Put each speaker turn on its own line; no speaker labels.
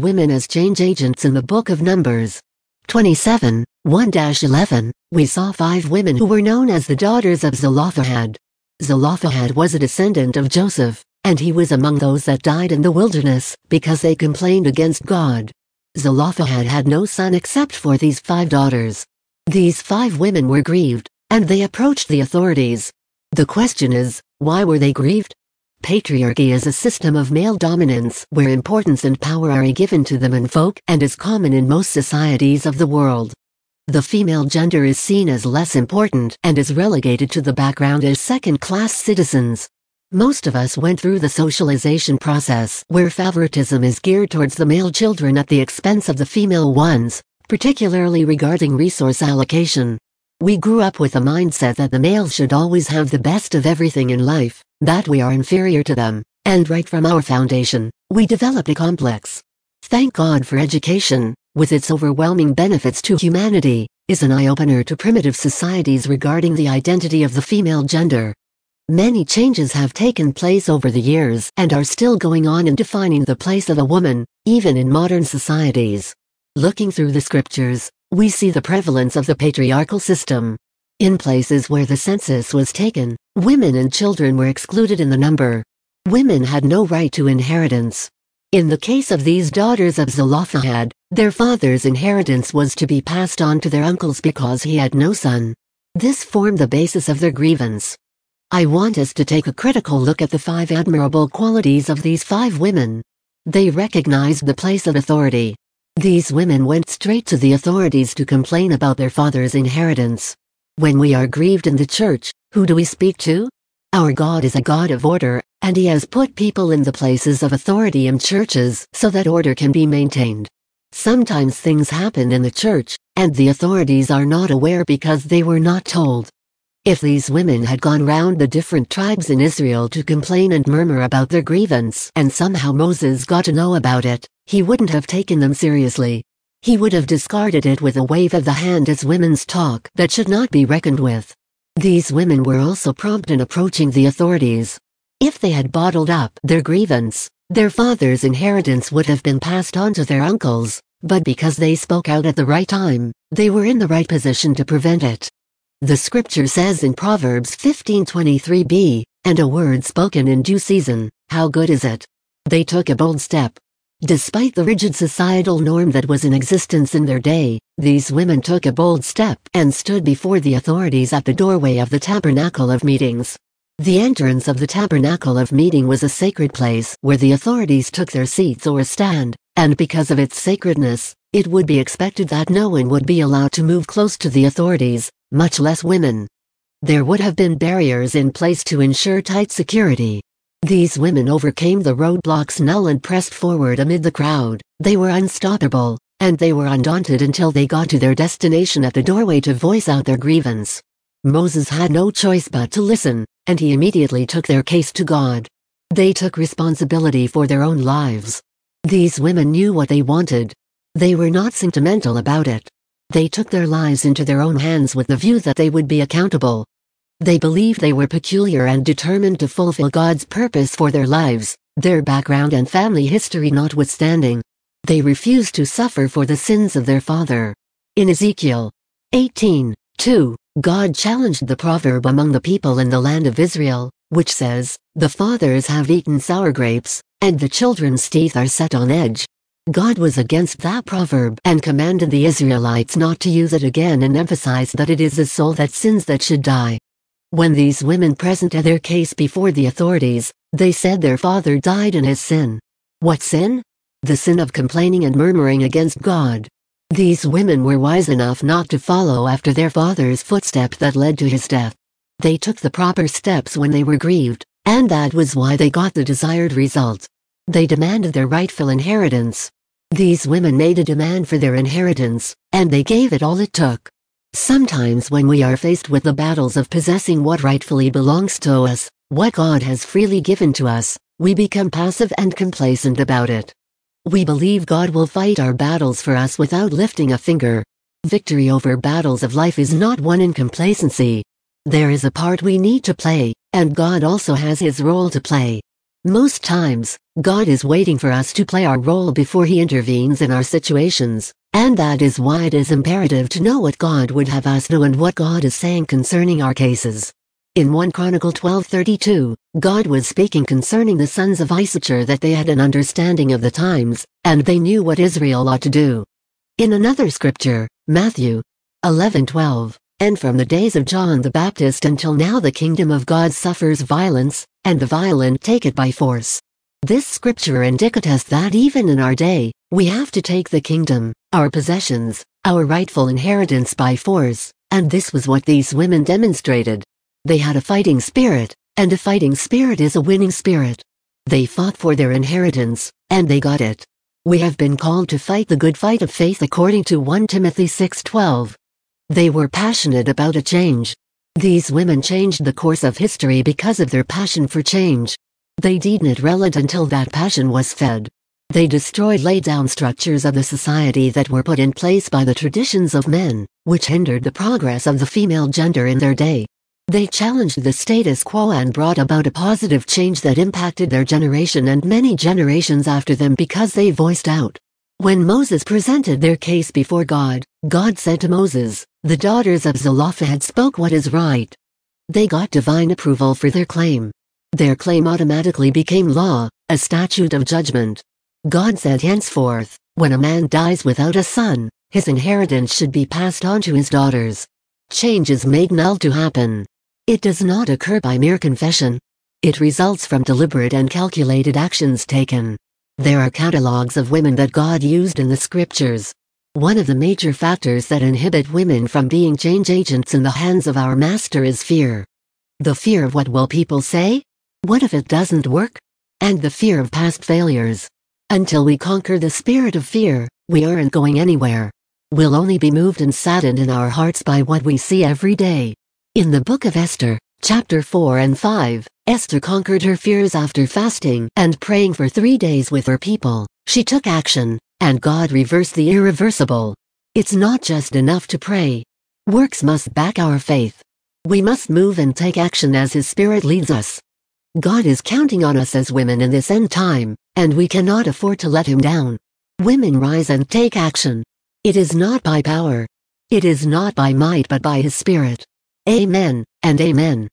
women as change agents in the book of Numbers. 27, 1-11, we saw five women who were known as the daughters of Zelophehad. Zelophehad was a descendant of Joseph, and he was among those that died in the wilderness, because they complained against God. Zelophehad had no son except for these five daughters. These five women were grieved, and they approached the authorities. The question is, why were they grieved? Patriarchy is a system of male dominance where importance and power are given to the menfolk and is common in most societies of the world. The female gender is seen as less important and is relegated to the background as second-class citizens. Most of us went through the socialization process where favoritism is geared towards the male children at the expense of the female ones, particularly regarding resource allocation. We grew up with a mindset that the males should always have the best of everything in life, that we are inferior to them, and right from our foundation, we developed a complex. Thank God for education, with its overwhelming benefits to humanity, is an eye-opener to primitive societies regarding the identity of the female gender. Many changes have taken place over the years and are still going on in defining the place of a woman, even in modern societies. Looking through the scriptures, we see the prevalence of the patriarchal system. In places where the census was taken, women and children were excluded in the number. Women had no right to inheritance. In the case of these daughters of Zelophehad, their father's inheritance was to be passed on to their uncles because he had no son. This formed the basis of their grievance. I want us to take a critical look at the five admirable qualities of these five women. They recognized the place of authority, these women went straight to the authorities to complain about their father's inheritance. When we are grieved in the church, who do we speak to? Our God is a God of order, and He has put people in the places of authority in churches so that order can be maintained. Sometimes things happen in the church, and the authorities are not aware because they were not told. If these women had gone round the different tribes in Israel to complain and murmur about their grievance and somehow Moses got to know about it, he wouldn't have taken them seriously. He would have discarded it with a wave of the hand as women's talk that should not be reckoned with. These women were also prompt in approaching the authorities. If they had bottled up their grievance, their father's inheritance would have been passed on to their uncles, but because they spoke out at the right time, they were in the right position to prevent it. The scripture says in Proverbs 15:23b, and a word spoken in due season, how good is it? They took a bold step, Despite the rigid societal norm that was in existence in their day, these women took a bold step and stood before the authorities at the doorway of the Tabernacle of Meetings. The entrance of the Tabernacle of Meeting was a sacred place where the authorities took their seats or stand, and because of its sacredness, it would be expected that no one would be allowed to move close to the authorities, much less women. There would have been barriers in place to ensure tight security, these women overcame the roadblocks null and pressed forward amid the crowd. They were unstoppable, and they were undaunted until they got to their destination at the doorway to voice out their grievance. Moses had no choice but to listen, and he immediately took their case to God. They took responsibility for their own lives. These women knew what they wanted. They were not sentimental about it. They took their lives into their own hands with the view that they would be accountable, they believed they were peculiar and determined to fulfill God's purpose for their lives, their background and family history notwithstanding. They refused to suffer for the sins of their father. In Ezekiel 18, 2, God challenged the proverb among the people in the land of Israel, which says, The fathers have eaten sour grapes, and the children's teeth are set on edge. God was against that proverb and commanded the Israelites not to use it again and emphasized that it is the soul that sins that should die. When these women presented their case before the authorities, they said their father died in his sin. What sin? The sin of complaining and murmuring against God. These women were wise enough not to follow after their father's footsteps that led to his death. They took the proper steps when they were grieved, and that was why they got the desired result. They demanded their rightful inheritance. These women made a demand for their inheritance, and they gave it all it took. Sometimes when we are faced with the battles of possessing what rightfully belongs to us, what God has freely given to us, we become passive and complacent about it. We believe God will fight our battles for us without lifting a finger. Victory over battles of life is not won in complacency. There is a part we need to play, and God also has his role to play. Most times, God is waiting for us to play our role before he intervenes in our situations, and that is why it is imperative to know what God would have us know and what God is saying concerning our cases. In 1 Chronicle 12:32, God was speaking concerning the sons of Issachar that they had an understanding of the times, and they knew what Israel ought to do. In another scripture, Matthew 11:12, and from the days of John the Baptist until now the kingdom of God suffers violence, and the violent take it by force. This scripture indicates that even in our day, we have to take the kingdom, our possessions, our rightful inheritance by force, and this was what these women demonstrated. They had a fighting spirit, and a fighting spirit is a winning spirit. They fought for their inheritance, and they got it. We have been called to fight the good fight of faith according to 1 Timothy 6:12. They were passionate about a change. These women changed the course of history because of their passion for change. They did not relent until that passion was fed. They destroyed laid down structures of the society that were put in place by the traditions of men, which hindered the progress of the female gender in their day. They challenged the status quo and brought about a positive change that impacted their generation and many generations after them because they voiced out. When Moses presented their case before God, God said to Moses, The daughters of Zelophehad spoke what is right. They got divine approval for their claim. Their claim automatically became law, a statute of judgment. God said henceforth, when a man dies without a son, his inheritance should be passed on to his daughters. Change is made null to happen. It does not occur by mere confession. It results from deliberate and calculated actions taken. There are catalogs of women that God used in the scriptures. One of the major factors that inhibit women from being change agents in the hands of our Master is fear. The fear of what will people say? What if it doesn't work? And the fear of past failures. Until we conquer the spirit of fear, we aren't going anywhere. We'll only be moved and saddened in our hearts by what we see every day. In the book of Esther, chapter 4 and 5, Esther conquered her fears after fasting and praying for three days with her people. She took action, and God reversed the irreversible. It's not just enough to pray. Works must back our faith. We must move and take action as His Spirit leads us. God is counting on us as women in this end time, and we cannot afford to let Him down. Women rise and take action. It is not by power. It is not by might but by His Spirit. Amen, and Amen.